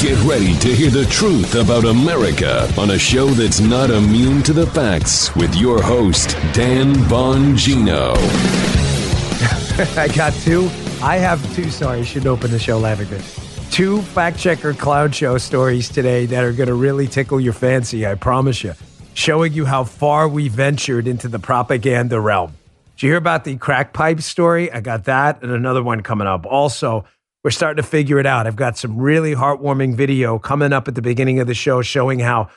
Get ready to hear the truth about America on a show that's not immune to the facts with your host, Dan Bongino. I got two. I have two. Sorry, I should open the show laughing. Two fact checker clown show stories today that are going to really tickle your fancy. I promise you. Showing you how far we ventured into the propaganda realm. Did you hear about the crack pipe story? I got that and another one coming up. Also, we're starting to figure it out. I've got some really heartwarming video coming up at the beginning of the show showing how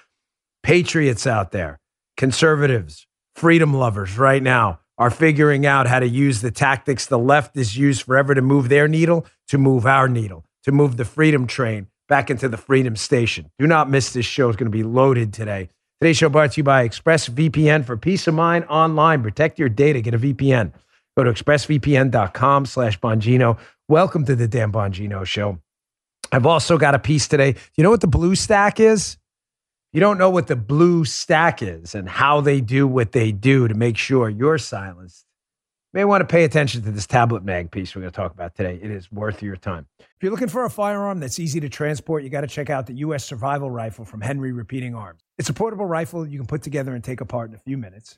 patriots out there, conservatives, freedom lovers right now are figuring out how to use the tactics the left is used forever to move their needle to move our needle, to move the freedom train back into the freedom station. Do not miss this show. It's going to be loaded today. Today's show brought to you by ExpressVPN for peace of mind online. Protect your data. Get a VPN. Go to expressvpn.com slash Bongino. Welcome to the Dan Bongino Show. I've also got a piece today. You know what the blue stack is? You don't know what the blue stack is and how they do what they do to make sure you're silenced. You may want to pay attention to this tablet mag piece we're going to talk about today. It is worth your time. If you're looking for a firearm that's easy to transport, you got to check out the U.S. Survival Rifle from Henry Repeating Arms. It's a portable rifle you can put together and take apart in a few minutes.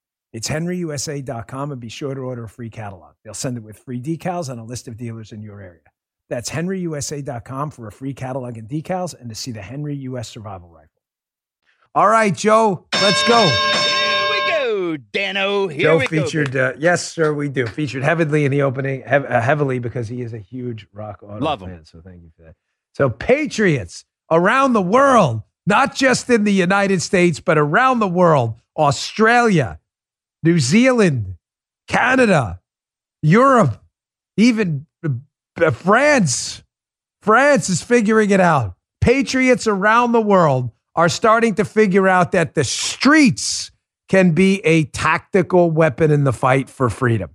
it's henryusa.com and be sure to order a free catalog. They'll send it with free decals and a list of dealers in your area. That's henryusa.com for a free catalog and decals and to see the Henry US Survival Rifle. All right, Joe, let's go. Here we go, Dano. Here Joe we featured, go. uh, yes, sir, we do. Featured heavily in the opening, hev- uh, heavily because he is a huge rock auto Love him. fan. So thank you for that. So, Patriots around the world, not just in the United States, but around the world, Australia, New Zealand, Canada, Europe, even uh, France. France is figuring it out. Patriots around the world are starting to figure out that the streets can be a tactical weapon in the fight for freedom.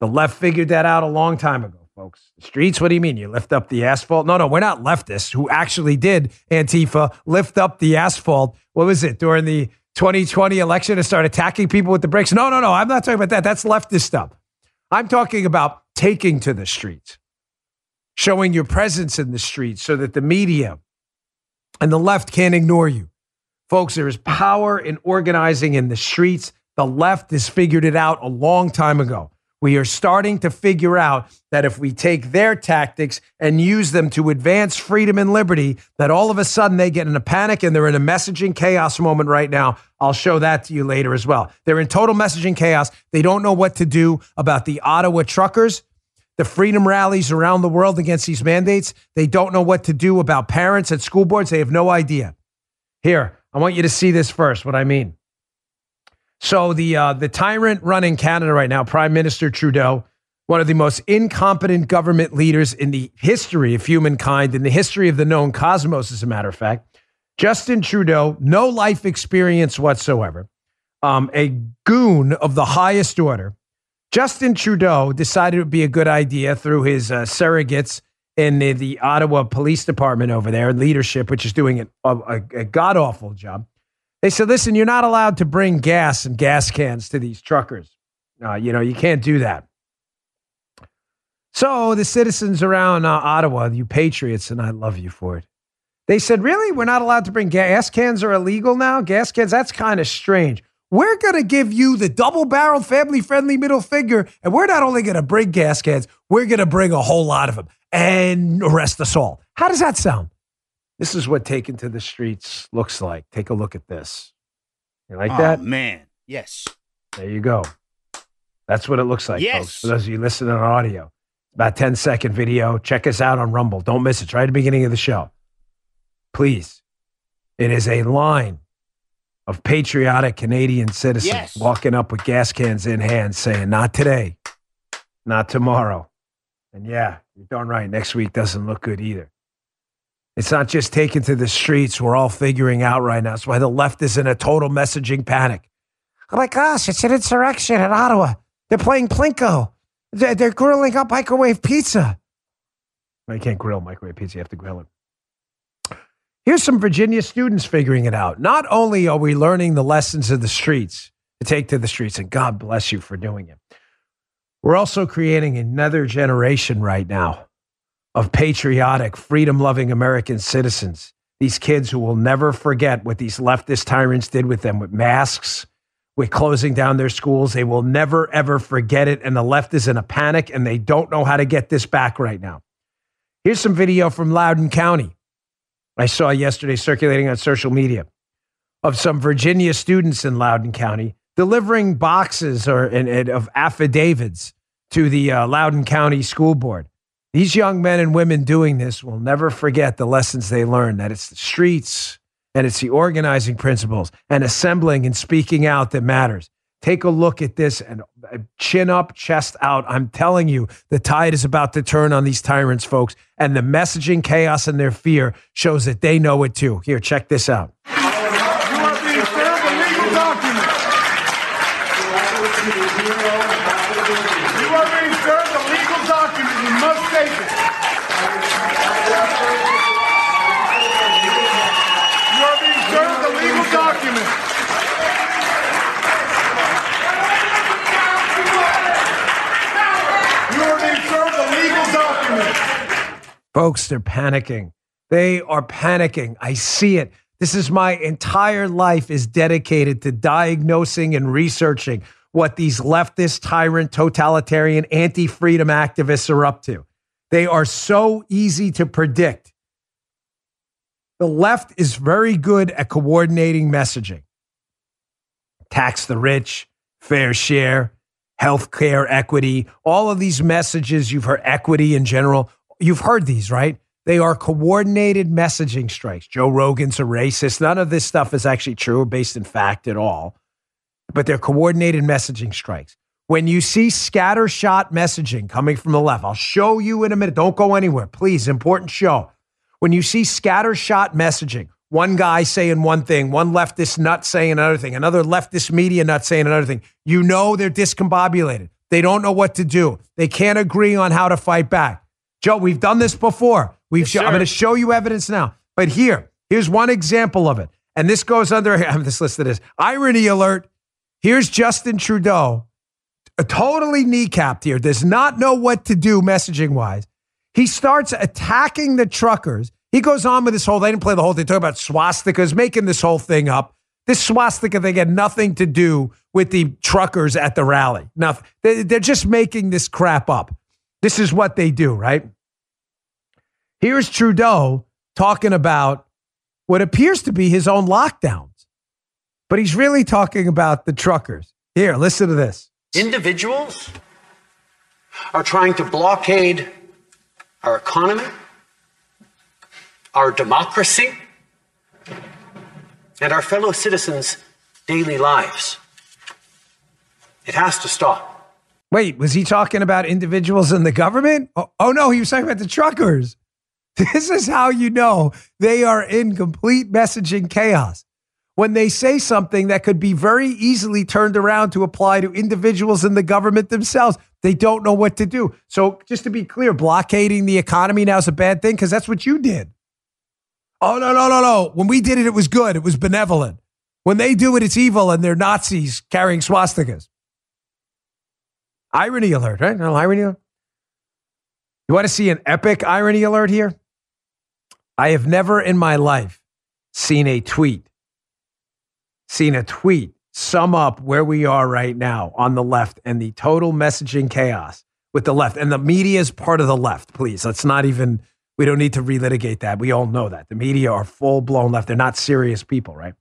The left figured that out a long time ago, folks. The streets, what do you mean? You lift up the asphalt? No, no, we're not leftists who actually did, Antifa, lift up the asphalt. What was it during the 2020 election and start attacking people with the bricks? No, no, no. I'm not talking about that. That's leftist stuff. I'm talking about taking to the streets, showing your presence in the streets so that the media and the left can't ignore you. Folks, there is power in organizing in the streets. The left has figured it out a long time ago. We are starting to figure out that if we take their tactics and use them to advance freedom and liberty, that all of a sudden they get in a panic and they're in a messaging chaos moment right now. I'll show that to you later as well. They're in total messaging chaos. They don't know what to do about the Ottawa truckers, the freedom rallies around the world against these mandates. They don't know what to do about parents at school boards. They have no idea. Here, I want you to see this first, what I mean. So the uh, the tyrant running Canada right now, Prime Minister Trudeau, one of the most incompetent government leaders in the history of humankind, in the history of the known cosmos, as a matter of fact. Justin Trudeau, no life experience whatsoever, um, a goon of the highest order. Justin Trudeau decided it would be a good idea through his uh, surrogates in the, the Ottawa Police Department over there, leadership, which is doing an, a, a, god awful job. They said, listen, you're not allowed to bring gas and gas cans to these truckers. Uh, you know, you can't do that. So the citizens around uh, Ottawa, you patriots, and I love you for it. They said, really? We're not allowed to bring gas cans are illegal now? Gas cans? That's kind of strange. We're going to give you the double barrel family friendly middle finger. And we're not only going to bring gas cans, we're going to bring a whole lot of them and arrest us all. How does that sound? This is what taking to the streets looks like. Take a look at this. You like oh, that? man. Yes. There you go. That's what it looks like, Yes. folks. For those of you listening on audio, about 10 second video. Check us out on Rumble. Don't miss it. It's right at the beginning of the show. Please. It is a line of patriotic Canadian citizens Yes. walking up with gas cans in hand saying, Not today, not tomorrow. And yeah, you're darn right. Next week doesn't look good either. It's not just taken to the streets. We're all figuring out right now. That's why the left is in a total messaging panic. Oh my gosh, it's an insurrection in Ottawa. They're playing Plinko. They're, they're grilling up microwave pizza. You can't grill microwave pizza. You have to grill it. Here's some Virginia students figuring it out. Not only are we learning the lessons of the streets to take to the streets, and God bless you for doing it, we're also creating another generation right now of patriotic, freedom loving American citizens. These kids who will never forget what these leftist tyrants did with them with masks, with closing down their schools. They will never, ever forget it. And the left is in a panic and they don't know how to get this back right now. Here's some video from Loudoun County I saw yesterday circulating on social media of some Virginia students in Loudoun County delivering boxes or and, and of affidavits to the uh, Loudoun County School Board. These young men and women doing this will never forget the lessons they learned that it's the streets and it's the organizing principles and assembling and speaking out that matters. Take a look at this and uh, chin up, chest out. I'm telling you, the tide is about to turn on these tyrants, folks. And the messaging chaos and their fear shows that they know it too. Here, check this out. You are being served a legal document. You are being served a legal document. You must take it. You are being served a legal document. You are being served a legal document. Folks, they're panicking. They are panicking. I see it. This is my entire life is dedicated to diagnosing and researching what these leftist, tyrant, totalitarian, anti freedom activists are up to. They are so easy to predict. The left is very good at coordinating messaging tax the rich, fair share, healthcare equity, all of these messages you've heard, equity in general. You've heard these, right? They are coordinated messaging strikes. Joe Rogan's a racist. None of this stuff is actually true or based in fact at all, but they're coordinated messaging strikes. When you see scattershot messaging coming from the left, I'll show you in a minute. Don't go anywhere, please. Important show. When you see scattershot messaging, one guy saying one thing, one leftist nut saying another thing, another leftist media nut saying another thing, you know they're discombobulated. They don't know what to do. They can't agree on how to fight back. Joe, we've done this before. We've Yes, show, I'm going to show you evidence now. But here, here's one example of it. And this goes under, I have this listed as irony alert. Here's Justin Trudeau, a totally kneecapped here, does not know what to do messaging wise. He starts attacking the truckers. He goes on with this whole, they didn't play the whole thing, talking about swastikas, making this whole thing up. This swastika thing had nothing to do with the truckers at the rally. Nothing. They're just making this crap up. This is what they do, right? Here's Trudeau talking about what appears to be his own lockdowns, but he's really talking about the truckers. Here, listen to this. Individuals are trying to blockade our economy, our democracy, and our fellow citizens' daily lives. It has to stop. Wait, was he talking about individuals in the government? Oh, oh, no, he was talking about the truckers. This is how you know they are in complete messaging chaos. When they say something that could be very easily turned around to apply to individuals in the government themselves, they don't know what to do. So, just to be clear, blockading the economy now is a bad thing because that's what you did. Oh, no, no, no, no. When we did it, it was good. It was benevolent. When they do it, it's evil and they're Nazis carrying swastikas. Irony alert, right? No irony alert. You want to see an epic irony alert here? I have never in my life seen a tweet, seen a tweet sum up where we are right now on the left and the total messaging chaos with the left. And the media is part of the left, please. Let's not even We don't need to relitigate that. We all know that. The media are full blown left. They're not serious people, right?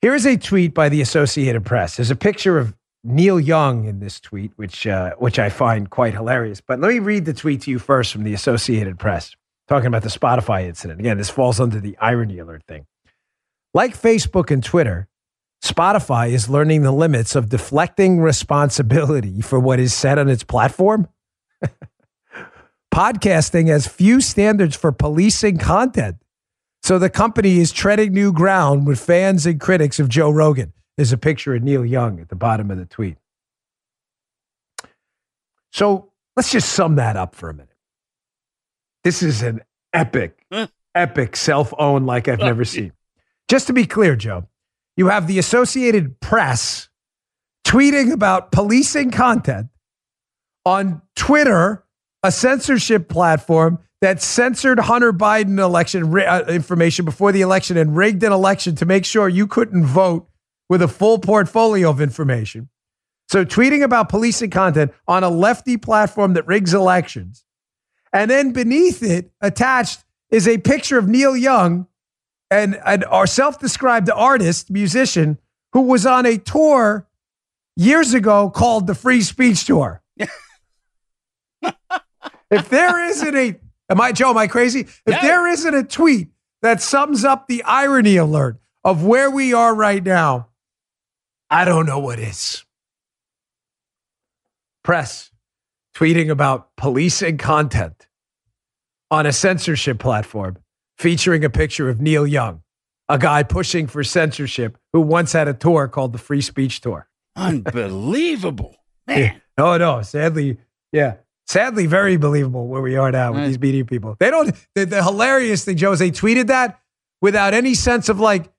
Here is a tweet by the Associated Press. There's a picture of Neil Young in this tweet, which uh, which I find quite hilarious. But let me read the tweet to you first from the Associated Press, talking about the Spotify incident. Again, this falls under the irony alert thing. Like Facebook and Twitter, Spotify is learning the limits of deflecting responsibility for what is said on its platform. Podcasting has few standards for policing content. So the company is treading new ground with fans and critics of Joe Rogan. There's a picture of Neil Young at the bottom of the tweet. So let's just sum that up for a minute. This is an epic, epic self own like I've never seen. Just to be clear, Joe, you have the Associated Press tweeting about policing content on Twitter, a censorship platform that censored Hunter Biden election uh, information before the election and rigged an election to make sure you couldn't vote with a full portfolio of information. So, tweeting about policing content on a lefty platform that rigs elections. And then beneath it, attached, is a picture of Neil Young and, and our self described artist, musician, who was on a tour years ago called the Free Speech Tour. if there isn't a, am I, Joe, am I crazy? If No. there isn't a tweet that sums up the irony alert of where we are right now, I don't know what is. Press tweeting about policing content on a censorship platform featuring a picture of Neil Young, a guy pushing for censorship who once had a tour called the Free Speech Tour. Unbelievable. Man. Oh no, sadly, yeah. Sadly, very believable where we are now with these media people. They don't the, the hilarious thing, Joe, is they tweeted that without any sense of like,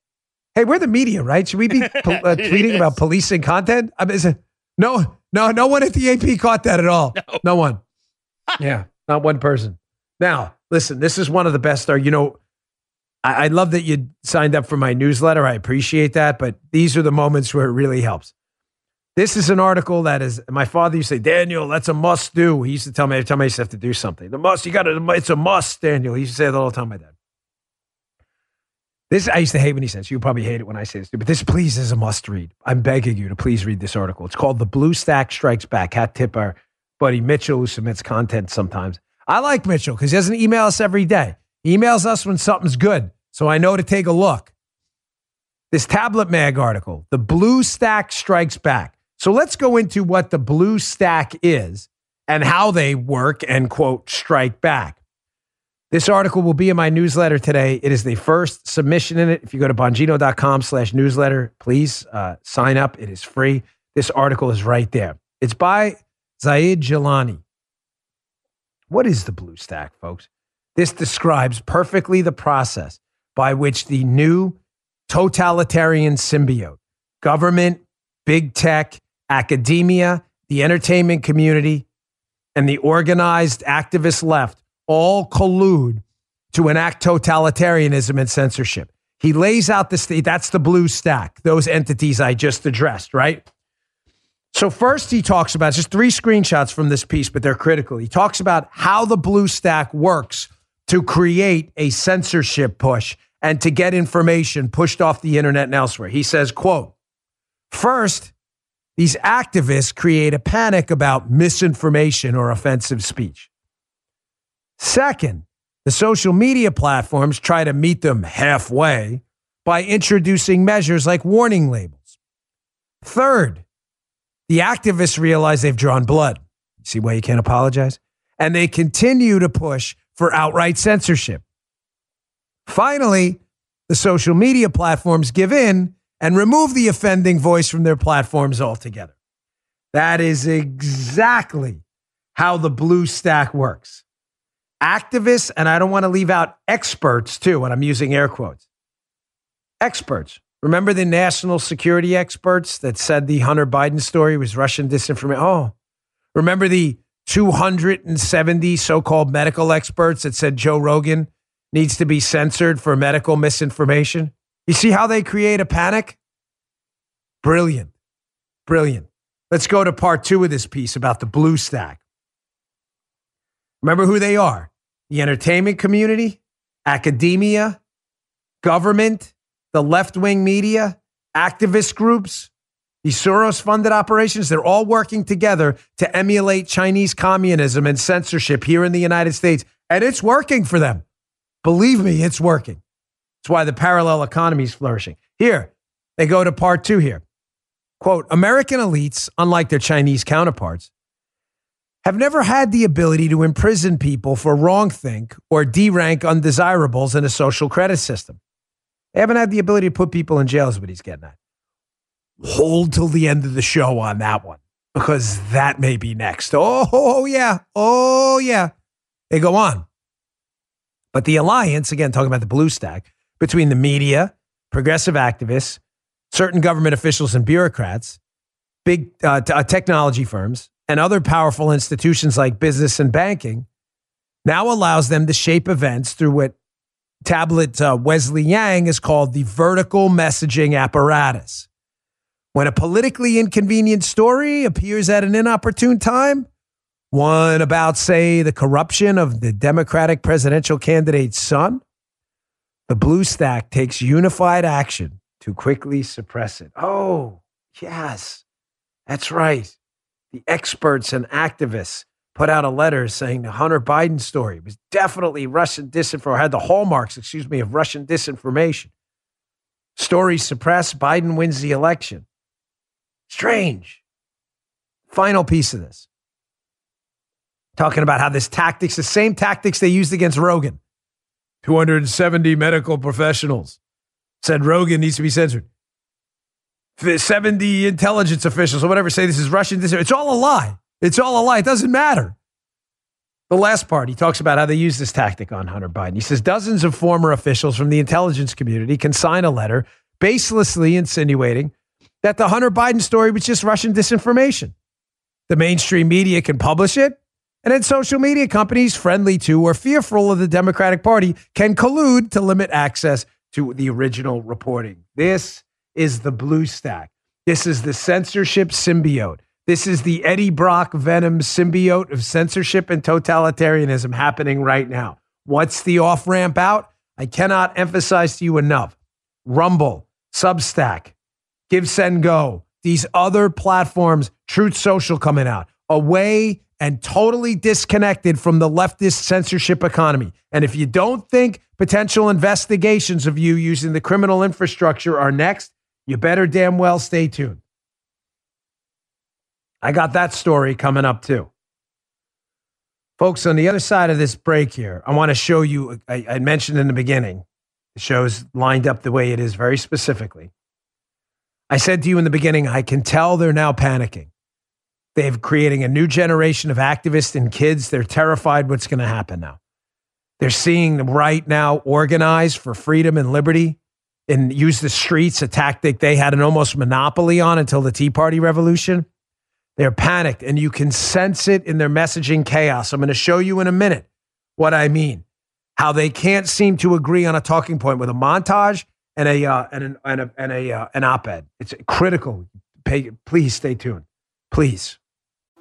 hey, we're the media, right? Should we be uh, tweeting Yes. about policing content? I mean, is it, no, no, no one at the AP caught that at all. No, one. yeah, not one person. Now, listen, this is one of the best. Are you know, I, I love that you signed up for my newsletter. I appreciate that, but these are the moments where it really helps. This is an article that is my father used to say, Daniel, that's a must do. He used to tell me every time I used to have to do something. The must, you got to, it's a must, Daniel. He used to say that all the time, my dad. This I used to hate when he says, you probably hate it when I say this, but this please is a must read. I'm begging you to please read this article. It's called The Blue Stack Strikes Back. Hat tip our buddy Mitchell, who submits content sometimes. I like Mitchell because he doesn't email us every day. He emails us when something's good. So I know to take a look this tablet mag article, the blue stack strikes back. So let's go into what the blue stack is and how they work and quote strike back. This article will be in my newsletter today. It is the first submission in it. If you go to bongino.com slash newsletter, please uh, sign up. It is free. This article is right there. It's by Zaid Jilani. What is the blue stack, folks? This describes perfectly the process by which the new totalitarian symbiote, government, big tech, academia, the entertainment community, and the organized activist left all collude to enact totalitarianism and censorship. He lays out the state. That's the blue stack, those entities I just addressed, right? So, first, he talks about just three screenshots from this piece, but they're critical. He talks about how the blue stack works to create a censorship push and to get information pushed off the internet and elsewhere. He says, quote, first, these activists create a panic about misinformation or offensive speech. Second, the social media platforms try to meet them halfway by introducing measures like warning labels. Third, the activists realize they've drawn blood. See why you can't apologize? And they continue to push for outright censorship. Finally, the social media platforms give in and remove the offending voice from their platforms altogether. That is exactly how the blue stack works. Activists, and I don't want to leave out experts too, and I'm using air quotes. Experts. Remember the national security experts that said the Hunter Biden story was Russian disinformation? Oh, remember the 270 so called medical experts that said Joe Rogan needs to be censored for medical misinformation? You see how they create a panic? Brilliant. Brilliant. Let's go to part two of this piece about the blue stack. Remember who they are the entertainment community, academia, government, the left wing media, activist groups, these Soros funded operations, they're all working together to emulate Chinese communism and censorship here in the United States. And it's working for them. Believe me, it's working. That's why the parallel economy is flourishing. Here, they go to part two here. Quote American elites, unlike their Chinese counterparts, have never had the ability to imprison people for wrongthink or derank undesirables in a social credit system. They haven't had the ability to put people in jail, is what he's getting at. Hold till the end of the show on that one because that may be next. Oh, yeah. Oh, yeah. They go on. But the alliance, again, talking about the blue stack, between the media, progressive activists, certain government officials and bureaucrats, big uh, t- uh, technology firms, and other powerful institutions like business and banking now allows them to shape events through what tablet uh, Wesley Yang has called the vertical messaging apparatus. When a politically inconvenient story appears at an inopportune time, one about, say, the corruption of the Democratic presidential candidate's son, the Blue Stack takes unified action to quickly suppress it. Oh, yes, that's right. The experts and activists put out a letter saying the Hunter Biden story was definitely Russian disinformation, had the hallmarks, excuse me, of Russian disinformation. Story suppressed, Biden wins the election. Strange. Final piece of this. Talking about how this tactics, the same tactics they used against Rogan. 270 medical professionals said Rogan needs to be censored. 70 intelligence officials or whatever say this is Russian. It's all a lie. It's all a lie. It doesn't matter. The last part, he talks about how they use this tactic on Hunter Biden. He says dozens of former officials from the intelligence community can sign a letter baselessly insinuating that the Hunter Biden story was just Russian disinformation. The mainstream media can publish it, and then social media companies friendly to or fearful of the Democratic Party can collude to limit access to the original reporting. This is the blue stack. This is the censorship symbiote. This is the Eddie Brock Venom symbiote of censorship and totalitarianism happening right now. What's the off ramp out? I cannot emphasize to you enough. Rumble, Substack, Give Send Go, these other platforms, Truth Social coming out, away and totally disconnected from the leftist censorship economy. And if you don't think potential investigations of you using the criminal infrastructure are next, you better damn well stay tuned. I got that story coming up too. Folks, on the other side of this break here, I want to show you. I, I mentioned in the beginning, the show's lined up the way it is very specifically. I said to you in the beginning, I can tell they're now panicking. They're creating a new generation of activists and kids. They're terrified what's going to happen now. They're seeing the right now organize for freedom and liberty and use the streets, a tactic they had an almost monopoly on until the Tea Party revolution. They're panicked, and you can sense it in their messaging chaos. I'm going to show you in a minute what I mean. How they can't seem to agree on a talking point with a montage and a uh, and an and a, and a uh, an op-ed. It's critical. Pay, please stay tuned. Please.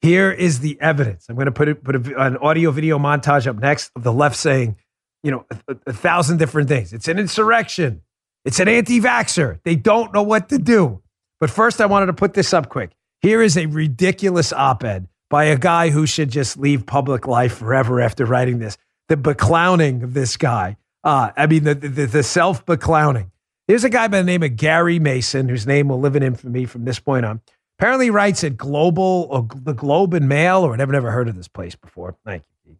Here is the evidence. I'm going to put, it, put a, an audio video montage up next of the left saying, you know, a, a thousand different things. It's an insurrection. It's an anti vaxxer. They don't know what to do. But first, I wanted to put this up quick. Here is a ridiculous op ed by a guy who should just leave public life forever after writing this. The beclowning of this guy. Uh, I mean, the, the, the self beclowning. Here's a guy by the name of Gary Mason, whose name will live in infamy from this point on. Apparently writes at Global or the Globe and Mail, or I've never heard of this place before. Thank you.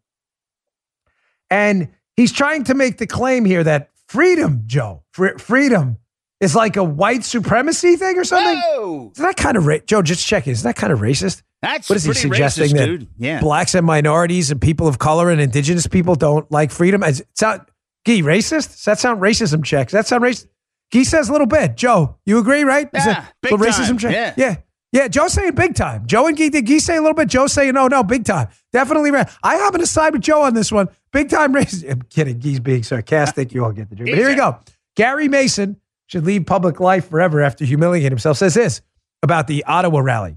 And he's trying to make the claim here that freedom, Joe, fr- freedom is like a white supremacy thing or something. Whoa! Is that kind of ra- Joe? Just checking. Is that kind of racist? That's What is he suggesting racist, that dude. Yeah. blacks and minorities and people of color and indigenous people don't like freedom? Is it sound Gee, racist? Does that sound racism check? Does that sound racist? Gee says a little bit. Joe, you agree, right? Is Yeah, it big racism time. check? Yeah. yeah. Yeah, Joe saying big time. Joe and Gee, did Gee say a little bit? Joe saying no, no, big time. Definitely. Ra- I happen to side with Joe on this one. Big time race. I'm kidding. Gee's being sarcastic. You all get the joke. But here we go. Gary Mason should leave public life forever after humiliating himself. Says this about the Ottawa rally.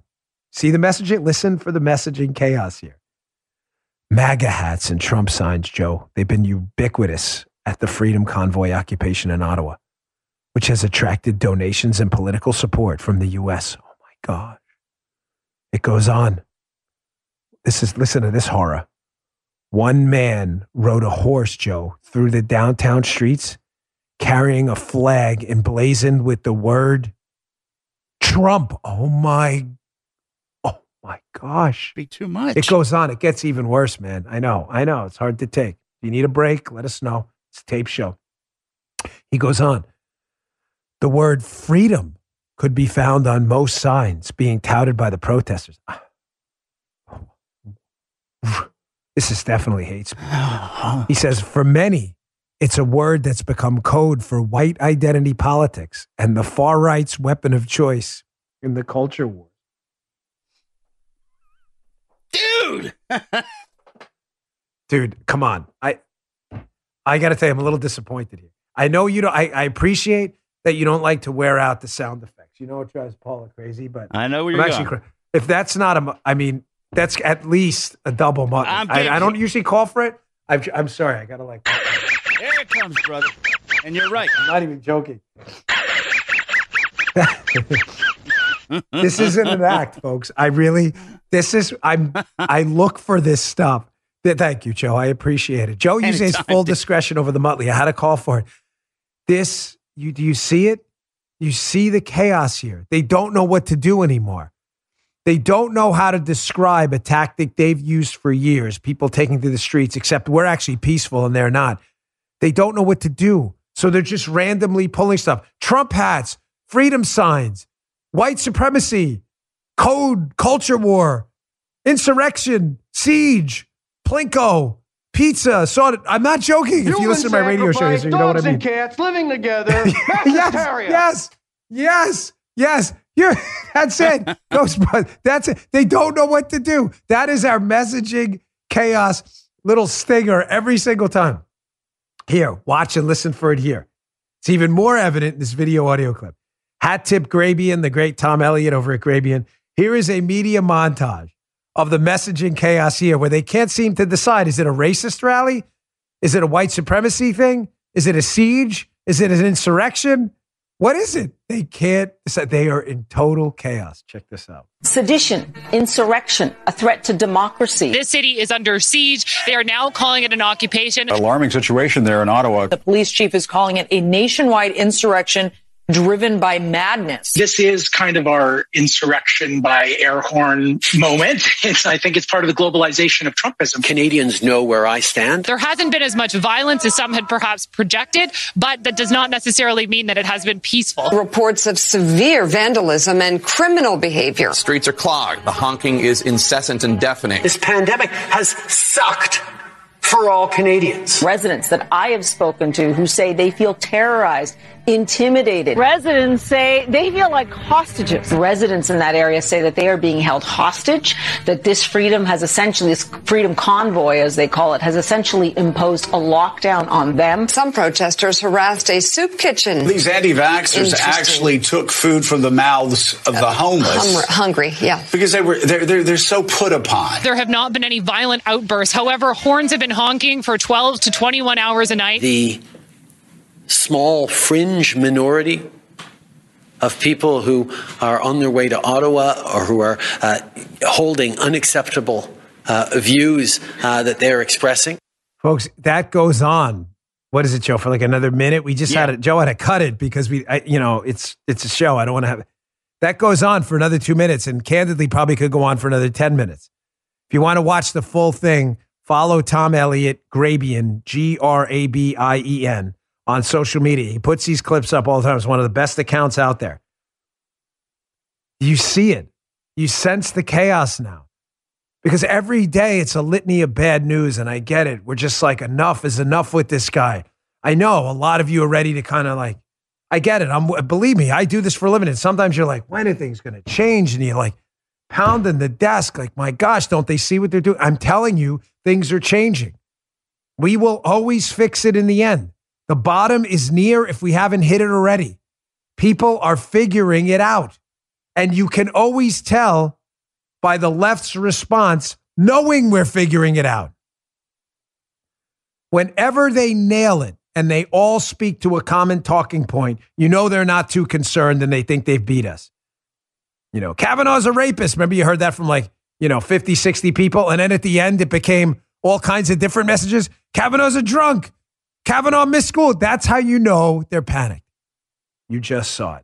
See the messaging? Listen for the messaging chaos here. MAGA hats and Trump signs, Joe. They've been ubiquitous at the Freedom Convoy occupation in Ottawa, which has attracted donations and political support from the U.S. Gosh. It goes on. This is, listen to this horror. One man rode a horse, Joe, through the downtown streets carrying a flag emblazoned with the word Trump. Oh my, oh my gosh. Be too much. It goes on. It gets even worse, man. I know. I know. It's hard to take. If you need a break, let us know. It's a tape show. He goes on. The word freedom could be found on most signs being touted by the protesters. Ah. This is definitely hate speech. He says, for many, it's a word that's become code for white identity politics and the far right's weapon of choice in the culture war. Dude! dude come on i i gotta tell you i'm a little disappointed here i know you don't i, I appreciate that you don't like to wear out the sound effects you know it drives paula crazy but I know where i'm you're actually going. cra- if that's not a mu- i mean that's at least a double mutton. I'm I, I don't usually call for it. I've, i'm sorry i gotta like There it comes, brother. And you're right. i'm not even joking. This isn't an act folks. I really this is i'm i look for this stuff. Th- thank you joe. I appreciate it. Joe uses his Anytime, full dude. discretion over the Muttley i had a call for it. This you do you see it you see the chaos here. They don't know what to do anymore. They don't know how to describe a tactic they've used for years people taking to the streets except we're actually peaceful and they're not. They don't know what to do. So they're just randomly pulling stuff. Trump hats freedom signs white supremacy code culture war insurrection siege plinko pizza saw it i'm not joking if you listen to my radio show you know what i mean and cats living together. yes, yes, yes, yes. You, that's it. Those, that's it. They don't know what to do. That is our messaging chaos little stinger every single time. Here, watch and listen for it here. It's even more evident in this video audio clip. Hat tip Grabien, the great Tom Elliott over at Grabien. Here is a media montage of the messaging chaos here where they can't seem to decide is it a racist rally? Is it a white supremacy thing? Is it a siege? Is it an insurrection? What is it? They can't decide. They are in total chaos. Check this out. Sedition, insurrection, a threat to democracy. This city is under siege. They are now calling it an occupation. Alarming situation there in Ottawa. The police chief is calling it a nationwide insurrection driven by madness. This is kind of our insurrection by air horn moment. It's, I think it's part of the globalization of Trumpism. Canadians know where I stand. There hasn't been as much violence as some had perhaps projected, but that does not necessarily mean that it has been peaceful. Reports of severe vandalism and criminal behavior. Streets are clogged. The honking is incessant and deafening. This pandemic has sucked for all Canadians. Residents that I have spoken to who say they feel terrorized, intimidated. Residents say they feel like hostages. Residents in that area say that they are being held hostage, that this freedom has essentially, this freedom convoy, as they call it, has essentially imposed a lockdown on them. Some protesters harassed a soup kitchen. These anti-vaxxers actually took food from the mouths of the homeless. Hum- hungry, yeah. Because they were they're, they're they're so put upon. There have not been any violent outbursts. However, horns have been honking for 12 to 21 hours a night. The small fringe minority of people who are on their way to Ottawa or who are uh, holding unacceptable uh, views uh, that they're expressing. Folks, that goes on. What is it, Joe? For like another minute? We just Yeah. had it. Joe had to cut it because we, I, you know, it's it's a show. I don't want to have it. that goes on for another two minutes, and candidly, probably could go on for another ten minutes. If you want to watch the full thing, follow Tom Elliott Grabien, G R A B I E N, on social media. He puts these clips up all the time. It's one of the best accounts out there. You see it. You sense the chaos now because every day it's a litany of bad news and i get it we're just like enough is enough with this guy i know a lot of you are ready to kind of like i get it i'm believe me i do this for a living and sometimes you're like when are things going to change and you're like pounding the desk like my gosh don't they see what they're doing i'm telling you things are changing we will always fix it in the end the bottom is near if we haven't hit it already people are figuring it out and you can always tell by the left's response, knowing we're figuring it out. Whenever they nail it and they all speak to a common talking point, you know they're not too concerned and they think they've beat us. You know, Kavanaugh's a rapist. Remember, you heard that from like, you know, 50, 60 people. And then at the end, it became all kinds of different messages. Kavanaugh's a drunk. Kavanaugh missed school. That's how you know they're panicked. You just saw it.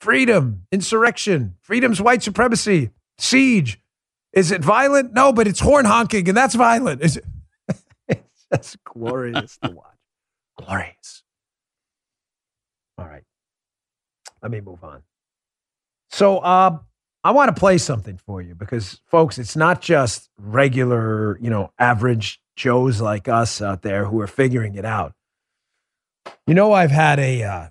Freedom, insurrection, freedom's white supremacy, siege. Is it violent? No, but it's horn honking, and that's violent. Is it? it's just glorious to watch. Glorious. All right. Let me move on. So, uh, I want to play something for you because, folks, it's not just regular, you know, average Joes like us out there who are figuring it out. You know, I've had a, uh,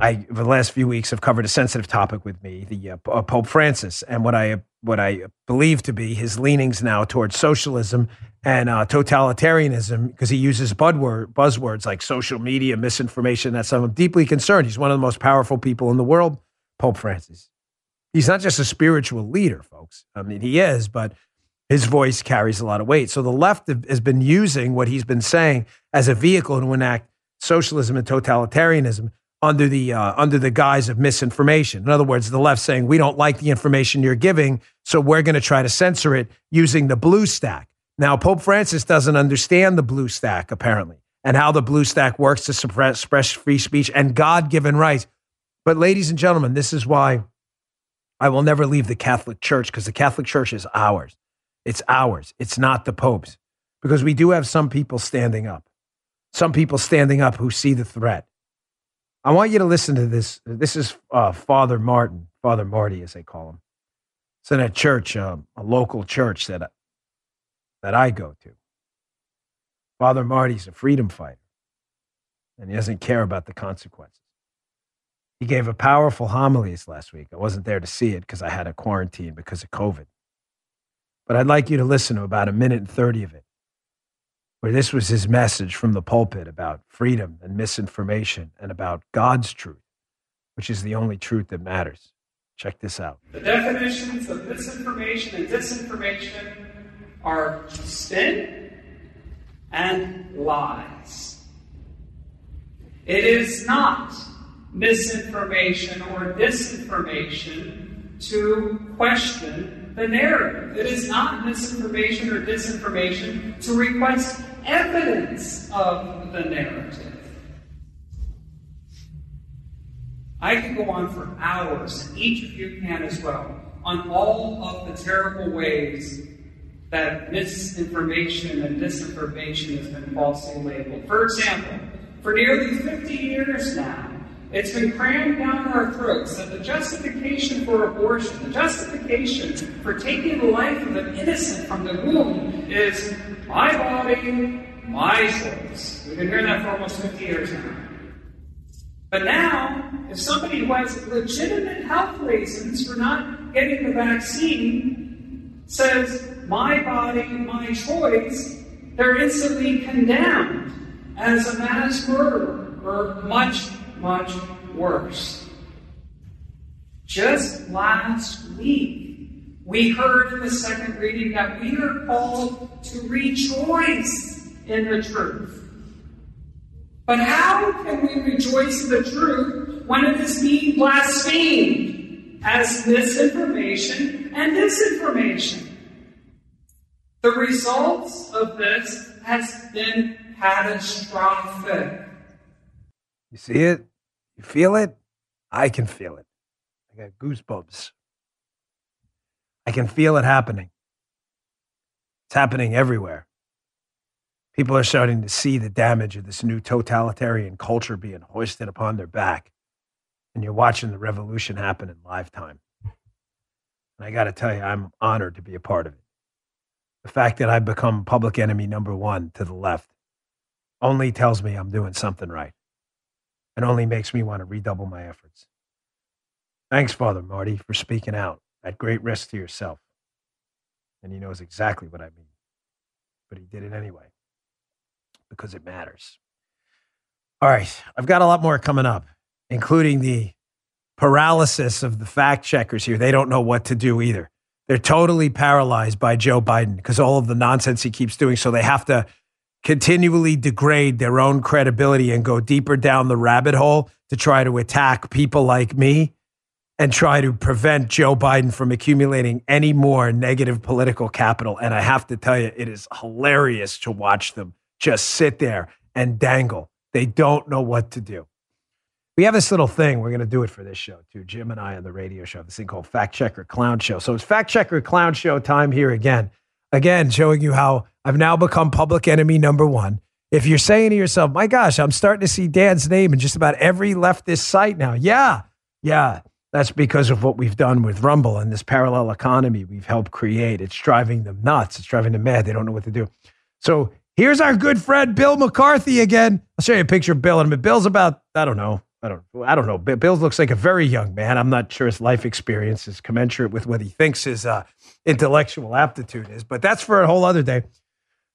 I the last few weeks have covered a sensitive topic with me, the uh, uh, Pope Francis, and what I what I believe to be his leanings now towards socialism and uh, totalitarianism, because he uses buzzword, buzzwords like social media, misinformation. That's I'm deeply concerned. He's one of the most powerful people in the world, Pope Francis. He's not just a spiritual leader, folks. I mean, he is, but his voice carries a lot of weight. So the left has been using what he's been saying as a vehicle to enact socialism and totalitarianism under the uh, under the guise of misinformation. In other words, the left saying we don't like the information you're giving, so we're going to try to censor it using the blue stack. Now, Pope Francis doesn't understand the blue stack apparently, and how the blue stack works to suppress, suppress free speech and God-given rights. But, ladies and gentlemen, this is why I will never leave the Catholic Church because the Catholic Church is ours. It's ours. It's not the Pope's because we do have some people standing up, some people standing up who see the threat. I want you to listen to this. This is uh, Father Martin, Father Marty, as they call him. It's in a church, um, a local church that that I go to. Father Marty's a freedom fighter, and he doesn't care about the consequences. He gave a powerful homily last week. I wasn't there to see it because I had a quarantine because of COVID. But I'd like you to listen to about a minute and 30 of it, where this was his message from the pulpit about freedom and misinformation and about God's truth, which is the only truth that matters. Check this out. The definitions of misinformation and disinformation are spin and lies. It is not misinformation or disinformation to question the narrative. It is not misinformation or disinformation to request evidence of the narrative. I could go on for hours, each of you can as well, on all of the terrible ways that misinformation and disinformation has been falsely labeled. For example, for nearly 50 years now, it's been crammed down our throats that the justification for abortion, the justification for taking the life of an innocent from the womb is my body, my choice. We've been hearing that for almost 50 years now. But now, if somebody who has legitimate health reasons for not getting the vaccine says, my body, my choice, they're instantly condemned as a mass murderer or much, much worse. Just last week, we heard in the second reading that we are called to rejoice in the truth. But how can we rejoice in the truth when it is being blasphemed as misinformation and disinformation. The results of this has been catastrophic. You see it? You feel it? I can feel it. I got goosebumps. I can feel it happening. It's happening everywhere. People are starting to see the damage of this new totalitarian culture being hoisted upon their back. And you're watching the revolution happen in live time. And I got to tell you, I'm honored to be a part of it. The fact that I've become public enemy number one to the left only tells me I'm doing something right and only makes me want to redouble my efforts. Thanks, Father Marty, for speaking out at great risk to yourself. And he knows exactly what I mean. But he did it anyway because it matters. All right, I've got a lot more coming up, including the paralysis of the fact checkers here. They don't know what to do either. They're totally paralyzed by Joe Biden because all of the nonsense he keeps doing. So they have to continually degrade their own credibility and go deeper down the rabbit hole to try to attack people like me and try to prevent Joe Biden from accumulating any more negative political capital. And I have to tell you, it is hilarious to watch them just sit there and dangle. They don't know what to do. We have this little thing. We're going to do it for this show too. Jim and I on the radio show, this thing called Fact Checker Clown Show. So it's Fact Checker Clown Show time here again. Again, showing you how I've now become public enemy number one. If you're saying to yourself, my gosh, I'm starting to see Dan's name in just about every leftist site now. Yeah, yeah. That's because of what we've done with Rumble and this parallel economy we've helped create. It's driving them nuts. It's driving them mad. They don't know what to do. So here's our good friend Bill McCarthy again. I'll show you a picture of Bill. I And Bill's about, I don't know, I don't, I don't know. Bill looks like a very young man. I'm not sure his life experience is commensurate with what he thinks his uh, intellectual aptitude is, but that's for a whole other day.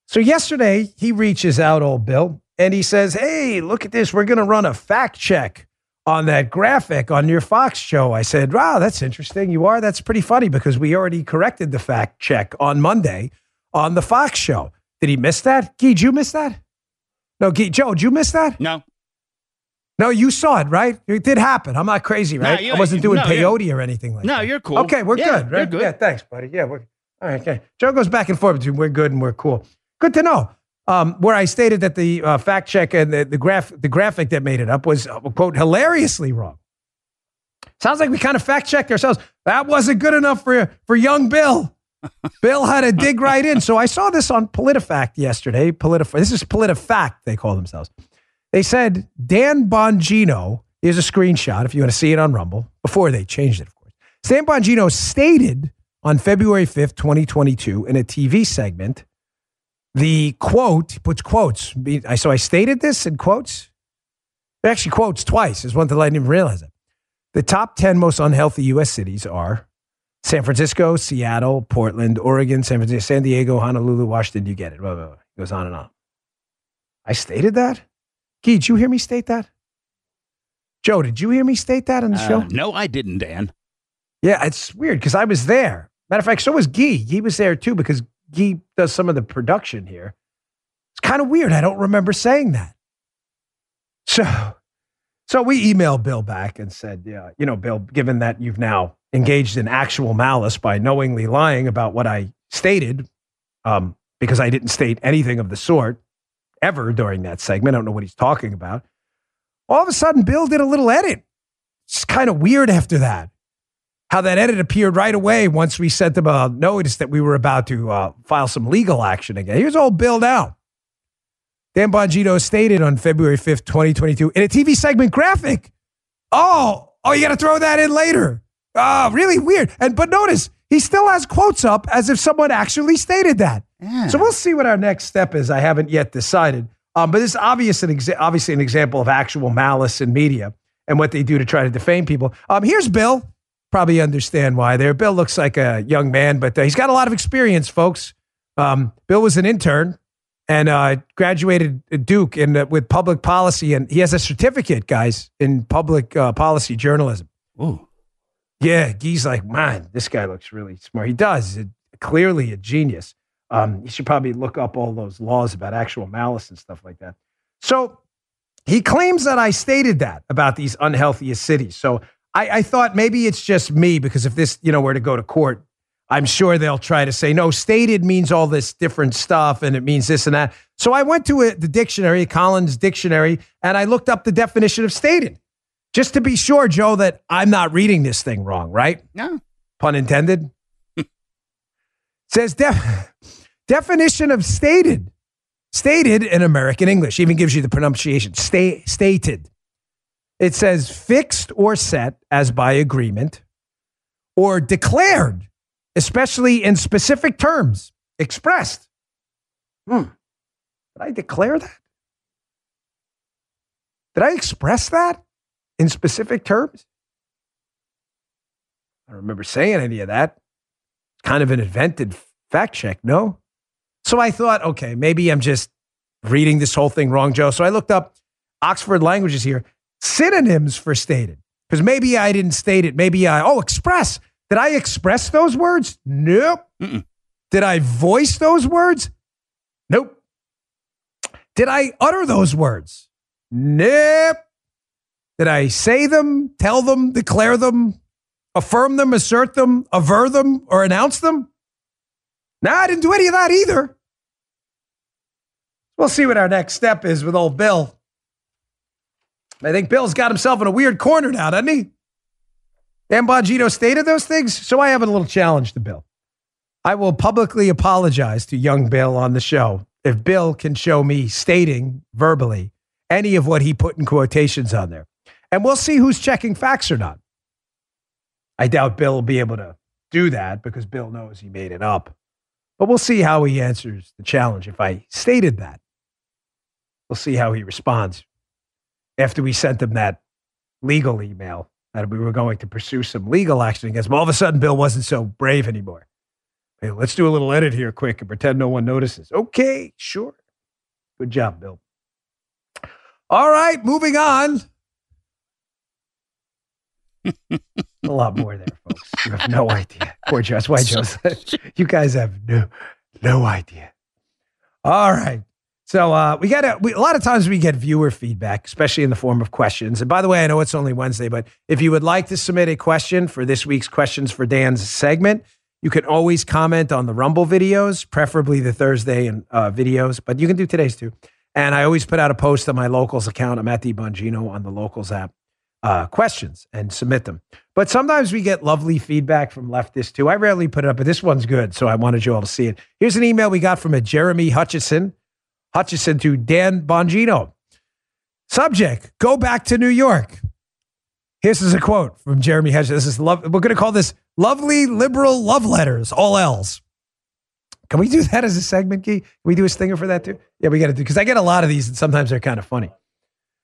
So yesterday he reaches out, old Bill, and he says, "Hey, look at this. We're going to run a fact check on that graphic on your Fox show. I said, Wow, that's interesting. You are? That's pretty funny because we already corrected the fact check on Monday on the Fox show. Did he miss that? Gee, did you miss that? No, Gee, Joe, did you miss that? No. No, you saw it, right? It did happen. I'm not crazy, right? No, I wasn't doing no, peyote or anything like no, that. No, you're cool. Okay, we're yeah, good, right? We're good. Yeah, thanks, buddy. Yeah, we're all right. Okay. Joe goes back and forth between we're good and we're cool. Good to know um, where I stated that the uh, fact check and the, the graph the graphic that made it up was uh, quote hilariously wrong. Sounds like we kind of fact checked ourselves. That wasn't good enough for for young Bill. Bill had to dig right in. So I saw this on PolitiFact yesterday. Politif- this is PolitiFact, they call themselves. They said Dan Bongino, here's a screenshot if you want to see it on Rumble, before they changed it, of course. Dan Bongino stated on February 5th, 2022, in a TV segment, the quote, puts quotes. So I stated this in quotes. It actually quotes twice. Is one thing I didn't even realize it. The top 10 most unhealthy U.S. cities are San Francisco, Seattle, Portland, Oregon, San Francisco, San Diego, Honolulu, Washington. You get it. Blah, blah, blah. It goes on and on. I stated that? Gee, did you hear me state that? Joe, did you hear me state that on the Uh, show? no, I didn't, Dan. Yeah, it's weird because I was there. Matter of fact, so was Gee. He was there too because Gee does some of the production here. It's kind of weird. I don't remember saying that. So, so we emailed Bill back and said, yeah, you know, Bill, given that you've now engaged in actual malice by knowingly lying about what I stated, um, because I didn't state anything of the sort ever during that segment. I don't know what he's talking about. All of a sudden, Bill did a little edit. It's kind of weird after that. How that edit appeared right away once we sent them a notice that we were about to uh, file some legal action again. Here's old Bill now. Dan Bongino stated on February 5th, 2022, in a TV segment graphic. Oh, oh, you got to throw that in later. Oh, really weird. And but notice he still has quotes up as if someone actually stated that. So we'll see what our next step is. I haven't yet decided. Um, but it's obvious an exa- obviously an example of actual malice in media and what they do to try to defame people. Um, here's Bill. Probably understand why there. Bill looks like a young man, but uh, he's got a lot of experience, folks. Um, Bill was an intern and uh, graduated Duke in, uh, with public policy, and he has a certificate, guys, in public uh, policy journalism. Ooh. Yeah, Guy's like, man, this guy looks really smart. He does. It, clearly a genius. Um, should probably look up all those laws about actual malice and stuff like that. So he claims that I stated that about these unhealthiest cities. So I, I thought maybe it's just me because if this, you know, were to go to court, I'm sure they'll try to say, no, stated means all this different stuff and it means this and that. So I went to a, the dictionary, Collins Dictionary, and I looked up the definition of stated just to be sure, Joe, that I'm not reading this thing wrong, right? No. Pun intended. Says def- definition of stated. Stated in American English, even gives you the pronunciation. Stay, stated. It says fixed or set as by agreement or declared especially in specific terms expressed. Hmm. Did I declare that? Did I express that in specific terms? I don't remember saying any of that. It's kind of an invented fact check, no? So I thought, okay, maybe I'm just reading this whole thing wrong, Joe. So I looked up Oxford Languages here, synonyms for stated, because maybe I didn't state it. Maybe I, oh, express. Did I express those words? Nope. Mm-mm. Did I voice those words? Nope. Did I utter those words? Nope. Did I say them, tell them, declare them, affirm them, assert them, aver them, or announce them? No, I didn't do any of that either. We'll see what our next step is with old Bill. I think Bill's got himself in a weird corner now, doesn't he? Dan Bongino stated those things, so I have a little challenge to Bill. I will publicly apologize to young Bill on the show if Bill can show me stating verbally any of what he put in quotations on there. And we'll see who's checking facts or not. I doubt Bill will be able to do that because Bill knows he made it up. But we'll see how he answers the challenge if I stated that. We'll see how he responds after we sent him that legal email that we were going to pursue some legal action against him. All of a sudden, Bill wasn't so brave anymore. Hey, let's do a little edit here quick and pretend no one notices. Okay, sure. Good job, Bill. All right, moving on. A lot more there, folks. You have no idea. Poor Joe. Why said, you guys have no, no idea. All right. So uh, we got a lot of times we get viewer feedback, especially in the form of questions. And by the way, I know it's only Wednesday, but if you would like to submit a question for this week's questions for Dan's segment, you can always comment on the Rumble videos, preferably the Thursday and uh, videos, but you can do today's too. And I always put out a post on my locals account. I'm at the Bongino on the locals app. Uh, questions and submit them. But sometimes we get lovely feedback from leftists too. I rarely put it up, but this one's good, so I wanted you all to see it. Here's an email we got from a Jeremy Hutchison. Hutchison to Dan Bongino. Subject: Go back to New York. Here's is a quote from Jeremy Hutchison. This is love. We're going to call this "Lovely Liberal Love Letters," all L's. Can we do that as a segment, Key? Can we do a stinger for that too? Yeah, we got to do because I get a lot of these, and sometimes they're kind of funny.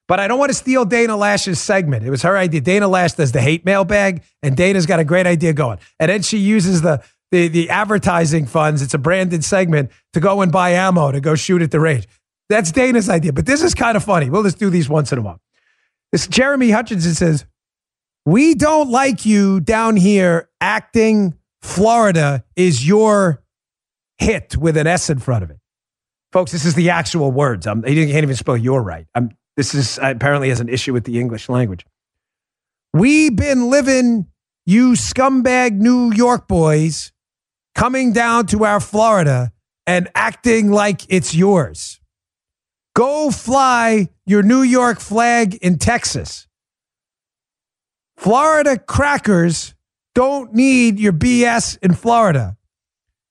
But I don't want to steal Dana Loesch's segment. It was her idea. Dana Loesch does the hate mail bag, and Dana's got a great idea going. And then she uses the the the advertising funds. It's a branded segment to go and buy ammo to go shoot at the range. That's Dana's idea. But this is kind of funny. We'll just do these once in a while. This Jeremy Hutchinson says, "We don't like you down here acting. Florida is your hit with an S in front of it." Folks, this is the actual words. I'm, can't even spell your right. I'm, this is apparently has an issue with the English language. We've been living, you scumbag New York boys, coming down to our Florida and acting like it's yours. Go fly your New York flag in Texas. Florida crackers don't need your BS in Florida.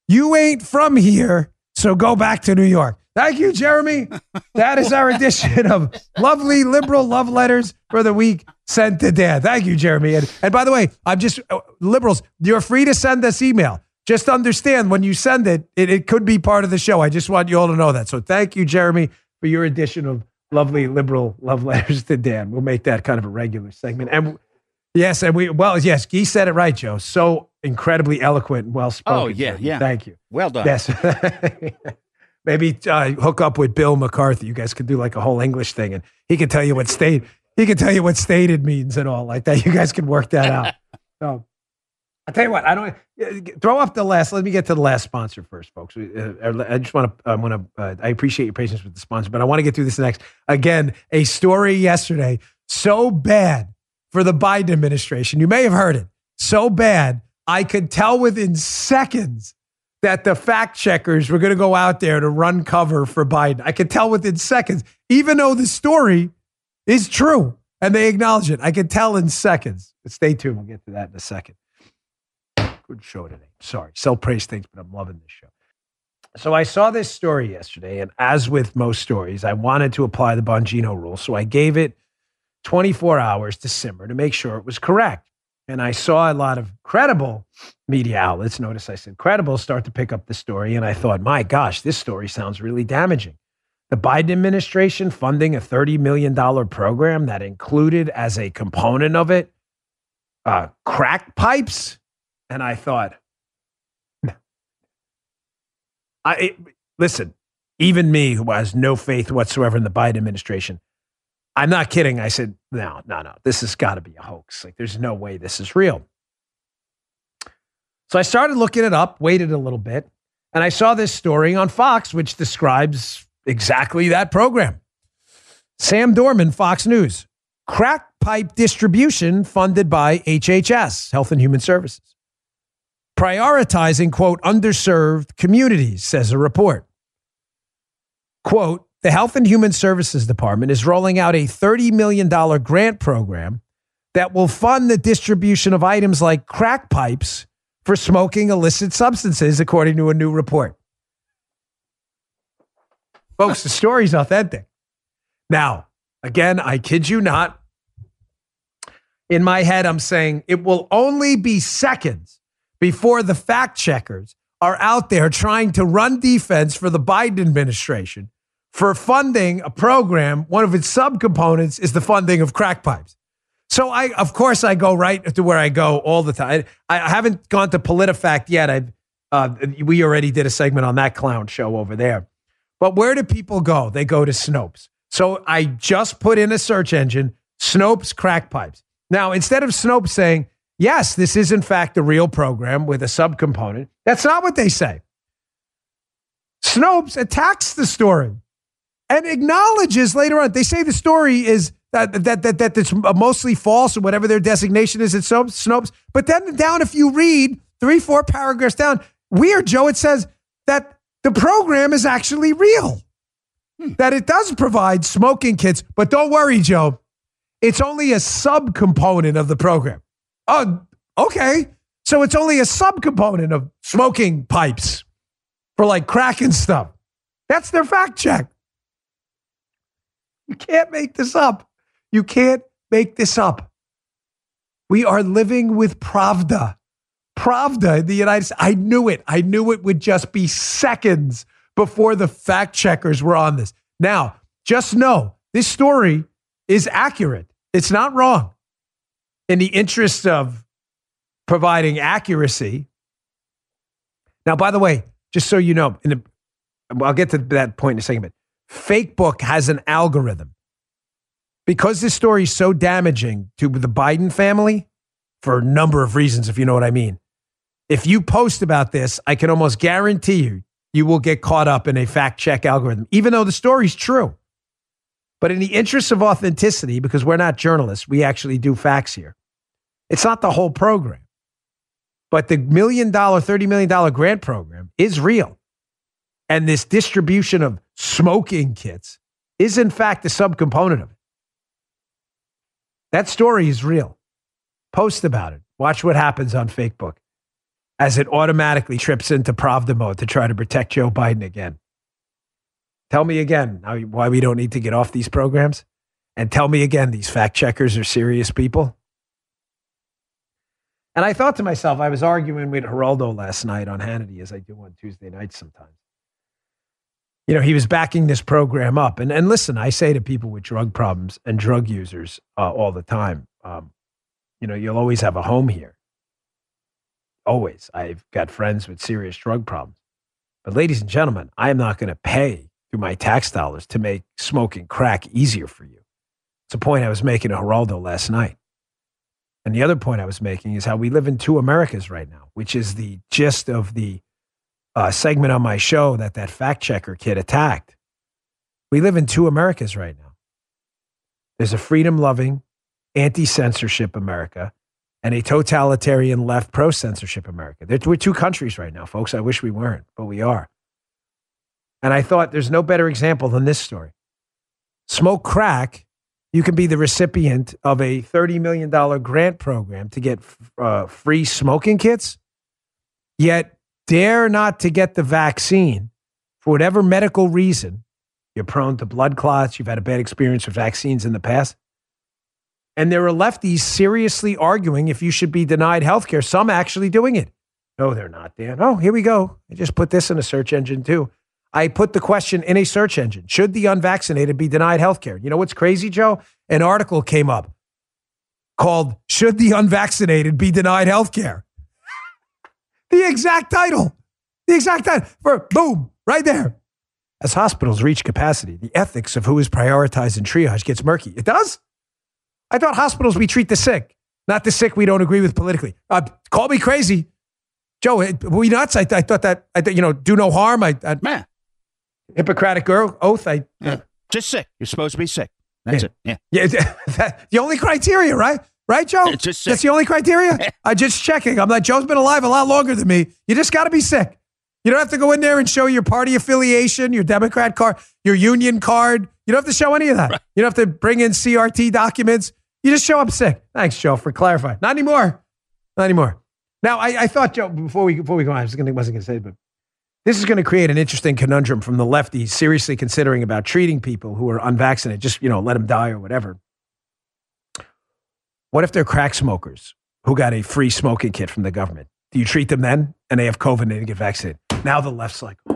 You ain't from here, so go back to New York. Thank you, Jeremy. That is our edition of lovely liberal love letters for the week sent to Dan. Thank you, Jeremy. And, and by the way, I'm just uh, liberals. You're free to send us email. Just understand when you send it, it, it could be part of the show. I just want you all to know that. So thank you, Jeremy, for your edition of lovely liberal love letters to Dan. We'll make that kind of a regular segment. And yes, and we well, yes, Guy said it right, Joe. So incredibly eloquent and well spoken. Oh, yeah, yeah. Thank you. Well done. Yes. Maybe uh, hook up with Bill McCarthy. You guys could do like a whole English thing, and he could tell you what state he could tell you what stated means and all like that. You guys could work that out. So, I'll tell you what. I don't throw off the last. Let me get to the last sponsor first, folks. Uh, I just want to. I want to. Uh, I appreciate your patience with the sponsor, but I want to get through this next. Again, a story yesterday so bad for the Biden administration. You may have heard it. So bad, I could tell within seconds that the fact checkers were going to go out there to run cover for Biden. I could tell within seconds, even though the story is true and they acknowledge it. I could tell in seconds. But stay tuned. We'll get to that in a second. Good show today. Sorry. Sell praise things, but I'm loving this show. So I saw this story yesterday, and as with most stories, I wanted to apply the Bongino rule. So I gave it 24 hours to simmer to make sure it was correct. And I saw a lot of credible media outlets, notice I said credible, start to pick up the story. And I thought, my gosh, this story sounds really damaging. The Biden administration funding a $30 million program that included as a component of it uh, crack pipes. And I thought, I it, listen, even me who has no faith whatsoever in the Biden administration, I'm not kidding. I said, no, no, no, this has got to be a hoax. Like, there's no way this is real. So I started looking it up, waited a little bit, and I saw this story on Fox, which describes exactly that program. Sam Dorman, Fox News. Crack pipe distribution funded by HHS, Health and Human Services. Prioritizing, quote, underserved communities, says a report. Quote, the Health and Human Services Department is rolling out a $30 million grant program that will fund the distribution of items like crack pipes for smoking illicit substances, according to a new report. Folks, the story's authentic. Now, again, I kid you not. In my head, I'm saying it will only be seconds before the fact checkers are out there trying to run defense for the Biden administration for funding a program. One of its subcomponents is the funding of crack pipes. So I, of course, I go right to where I go all the time. I, I haven't gone to PolitiFact yet. I, uh, we already did a segment on that clown show over there. But where do people go? They go to Snopes. So I just put in a search engine, Snopes crack pipes. Now, instead of Snopes saying, yes, this is in fact a real program with a subcomponent, that's not what they say. Snopes attacks the story and acknowledges later on. They say the story is that that that, that that's mostly false or whatever their designation is at Snopes. But then down, if you read three, four paragraphs down, weird, Joe, it says that the program is actually real. Hmm. That it does provide smoking kits, but don't worry, Joe. It's only a subcomponent of the program. Oh, okay. So it's only a subcomponent of smoking pipes for like crack and stuff. That's their fact check. You can't make this up. You can't make this up. We are living with Pravda. Pravda in the United States. I knew it. I knew it would just be seconds before the fact checkers were on this. Now, just know this story is accurate. It's not wrong. In the interest of providing accuracy. Now, by the way, just so you know, the, I'll get to that point in a second, but Fakebook has an algorithm. Because this story is so damaging to the Biden family for a number of reasons, if you know what I mean. If you post about this, I can almost guarantee you, you will get caught up in a fact check algorithm, even though the story's true. But in the interest of authenticity, because we're not journalists, we actually do facts here. It's not the whole program. But the million dollar, $30 million grant program is real. And this distribution of smoking kits is, in fact, a subcomponent of it. That story is real. Post about it. Watch what happens on Fakebook as it automatically trips into Pravda mode to try to protect Joe Biden again. Tell me again why we don't need to get off these programs. And tell me again, these fact checkers are serious people. And I thought to myself, I was arguing with Geraldo last night on Hannity, as I do on Tuesday nights sometimes. You know, he was backing this program up. And, and listen, I say to people with drug problems and drug users uh, all the time, um, you know, you'll always have a home here. Always. I've got friends with serious drug problems. But, ladies and gentlemen, I am not going to pay through my tax dollars to make smoking crack easier for you. It's a point I was making to Geraldo last night. And the other point I was making is how we live in two Americas right now, which is the gist of the uh, segment on my show that that fact checker kid attacked. We live in two Americas right now. There's a freedom loving, anti censorship America and a totalitarian left pro censorship America. They're, we're two countries right now, folks. I wish we weren't, but we are. And I thought there's no better example than this story. Smoke crack, you can be the recipient of a $30 million grant program to get uh, free smoking kits, yet dare not to get the vaccine for whatever medical reason. You're prone to blood clots, you've had a bad experience with vaccines in the past. And there are lefties seriously arguing if you should be denied health care, some actually doing it. No, they're not, Dan. Oh, here we go. I just put this in a search engine too. I put the question in a search engine Should the unvaccinated be denied health care? You know what's crazy, Joe? An article came up called Should the Unvaccinated Be Denied Health Care? The exact title. The exact title. For boom, right there. As hospitals reach capacity, the ethics of who is prioritized in triage gets murky. It does? I thought hospitals we treat the sick, not the sick we don't agree with politically. Uh, call me crazy, Joe. Were we nuts? I, I thought that I th- you know do no harm. I, I man, Hippocratic oath. I yeah. just sick. You're supposed to be sick. That's yeah. it. Yeah, yeah. That, the only criteria, right? Right, Joe? Just sick. That's the only criteria. I'm just checking. I'm like Joe's been alive a lot longer than me. You just got to be sick. You don't have to go in there and show your party affiliation, your Democrat card, your union card. You don't have to show any of that. Right. You don't have to bring in CRT documents. You just show up sick. Thanks, Joe, for clarifying. Not anymore. Not anymore. Now, I, I thought, Joe, before we before we go on, I was gonna, wasn't going to say, but this is going to create an interesting conundrum from the lefties seriously considering about treating people who are unvaccinated. Just you know, let them die or whatever. What if they're crack smokers who got a free smoking kit from the government? Do you treat them then, and they have COVID and they get vaccinated? Now the left's like, what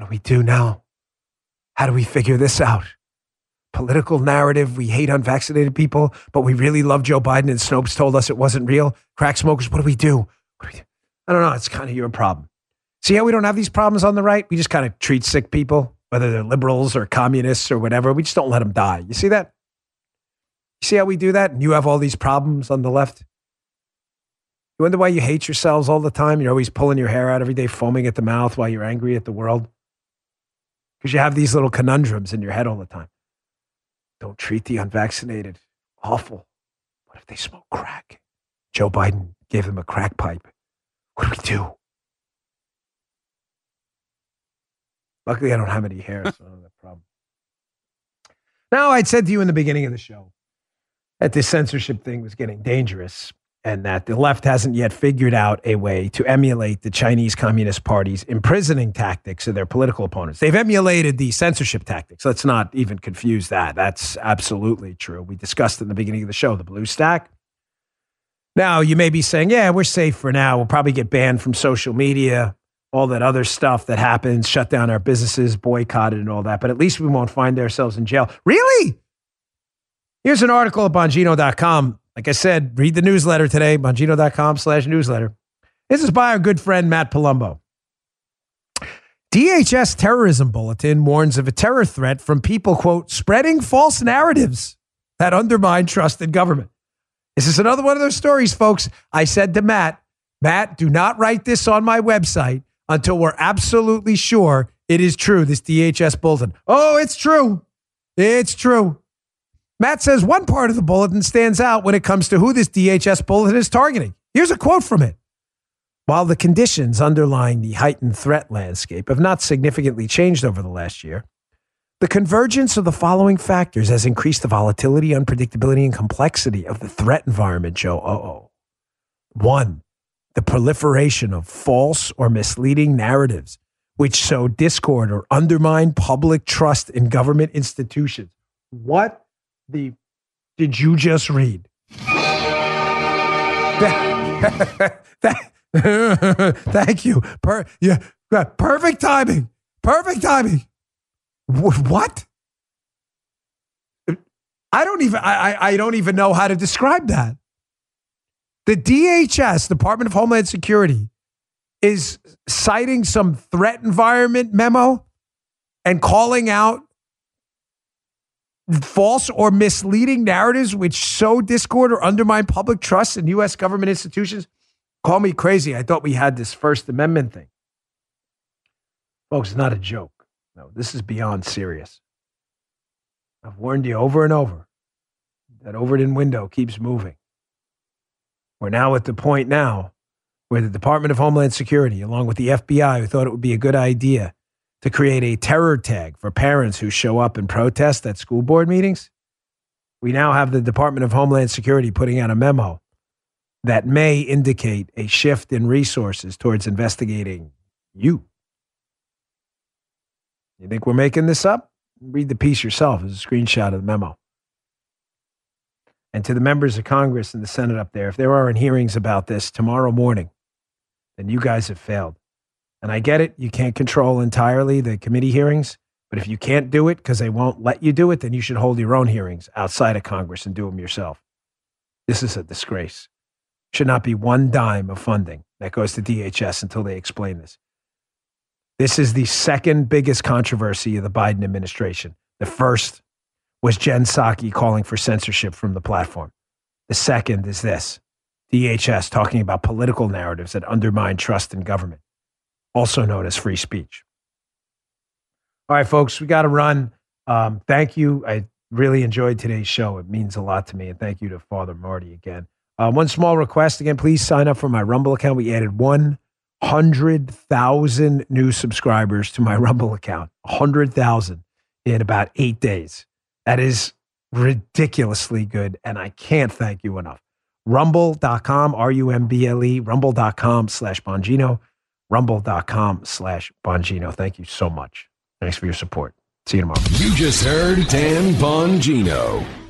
do we do now? How do we figure this out? political narrative. We hate unvaccinated people, but we really love Joe Biden, and Snopes told us it wasn't real. Crack smokers, what do we do? Do we do? I don't know. It's kind of your problem. See how we don't have these problems on the right? We just kind of treat sick people, whether they're liberals or communists or whatever. We just don't let them die. You see that? You see how we do that? And you have all these problems on the left? You wonder why you hate yourselves all the time? You're always pulling your hair out every day, foaming at the mouth while you're angry at the world? Because you have these little conundrums in your head all the time. Don't treat the unvaccinated. Awful. What if they smoke crack? Joe Biden gave them a crack pipe. What do we do? Luckily, I don't have any hair, so I don't have that problem. Now, I'd said to you in the beginning of the show that this censorship thing was getting dangerous and that the left hasn't yet figured out a way to emulate the Chinese Communist Party's imprisoning tactics of their political opponents. They've emulated the censorship tactics. Let's not even confuse that. That's absolutely true. We discussed in the beginning of the show the blue stack. Now, you may be saying, yeah, we're safe for now. We'll probably get banned from social media, all that other stuff that happens, shut down our businesses, boycotted, and all that. But at least we won't find ourselves in jail. Really? Here's an article at Bongino.com like I said, read the newsletter today, bongino.com slash newsletter. This is by our good friend Matt Palumbo. DHS Terrorism Bulletin warns of a terror threat from people, quote, spreading false narratives that undermine trust in government. This is another one of those stories, folks. I said to Matt, Matt, do not write this on my website until we're absolutely sure it is true, this DHS bulletin. Oh, it's true. It's true. Matt says one part of the bulletin stands out when it comes to who this DHS bulletin is targeting. Here's a quote from it. While the conditions underlying the heightened threat landscape have not significantly changed over the last year, the convergence of the following factors has increased the volatility, unpredictability, and complexity of the threat environment, Joe. oh. One, the proliferation of false or misleading narratives which sow discord or undermine public trust in government institutions. What the did you just read? thank you. Per, yeah, perfect timing. Perfect timing. What? I don't even I, I don't even know how to describe that. The DHS, Department of Homeland Security, is citing some threat environment memo and calling out false or misleading narratives which sow discord or undermine public trust in U.S. government institutions. Call me crazy. I thought we had this First Amendment thing. Folks, it's not a joke. No, this is beyond serious. I've warned you over and over that Overton window keeps moving. We're now at the point now where the Department of Homeland Security, along with the FBI, who thought it would be a good idea to create a terror tag for parents who show up and protest at school board meetings, we now have the Department of Homeland Security putting out a memo that may indicate a shift in resources towards investigating you. You think we're making this up? Read the piece yourself. It's a screenshot of the memo. And to the members of Congress and the Senate up there, if there aren't hearings about this tomorrow morning, then you guys have failed. And I get it. You can't control entirely the committee hearings. But if you can't do it because they won't let you do it, then you should hold your own hearings outside of Congress and do them yourself. This is a disgrace. Should not be one dime of funding that goes to DHS until they explain this. This is the second biggest controversy of the Biden administration. The first was Jen Psaki calling for censorship from the platform. The second is this DHS talking about political narratives that undermine trust in government, also known as free speech. All right, folks, we got to run. Um, thank you. I really enjoyed today's show. It means a lot to me. And thank you to Father Marty again. Uh, one small request again, please sign up for my Rumble account. We added 100,000 new subscribers to my Rumble account, 100,000 in about eight days. That is ridiculously good. And I can't thank you enough. Rumble.com, R U M B L E, rumble.com slash Bongino, rumble.com slash Bongino. Thank you so much. Thanks for your support. See you tomorrow. You just heard Dan Bongino.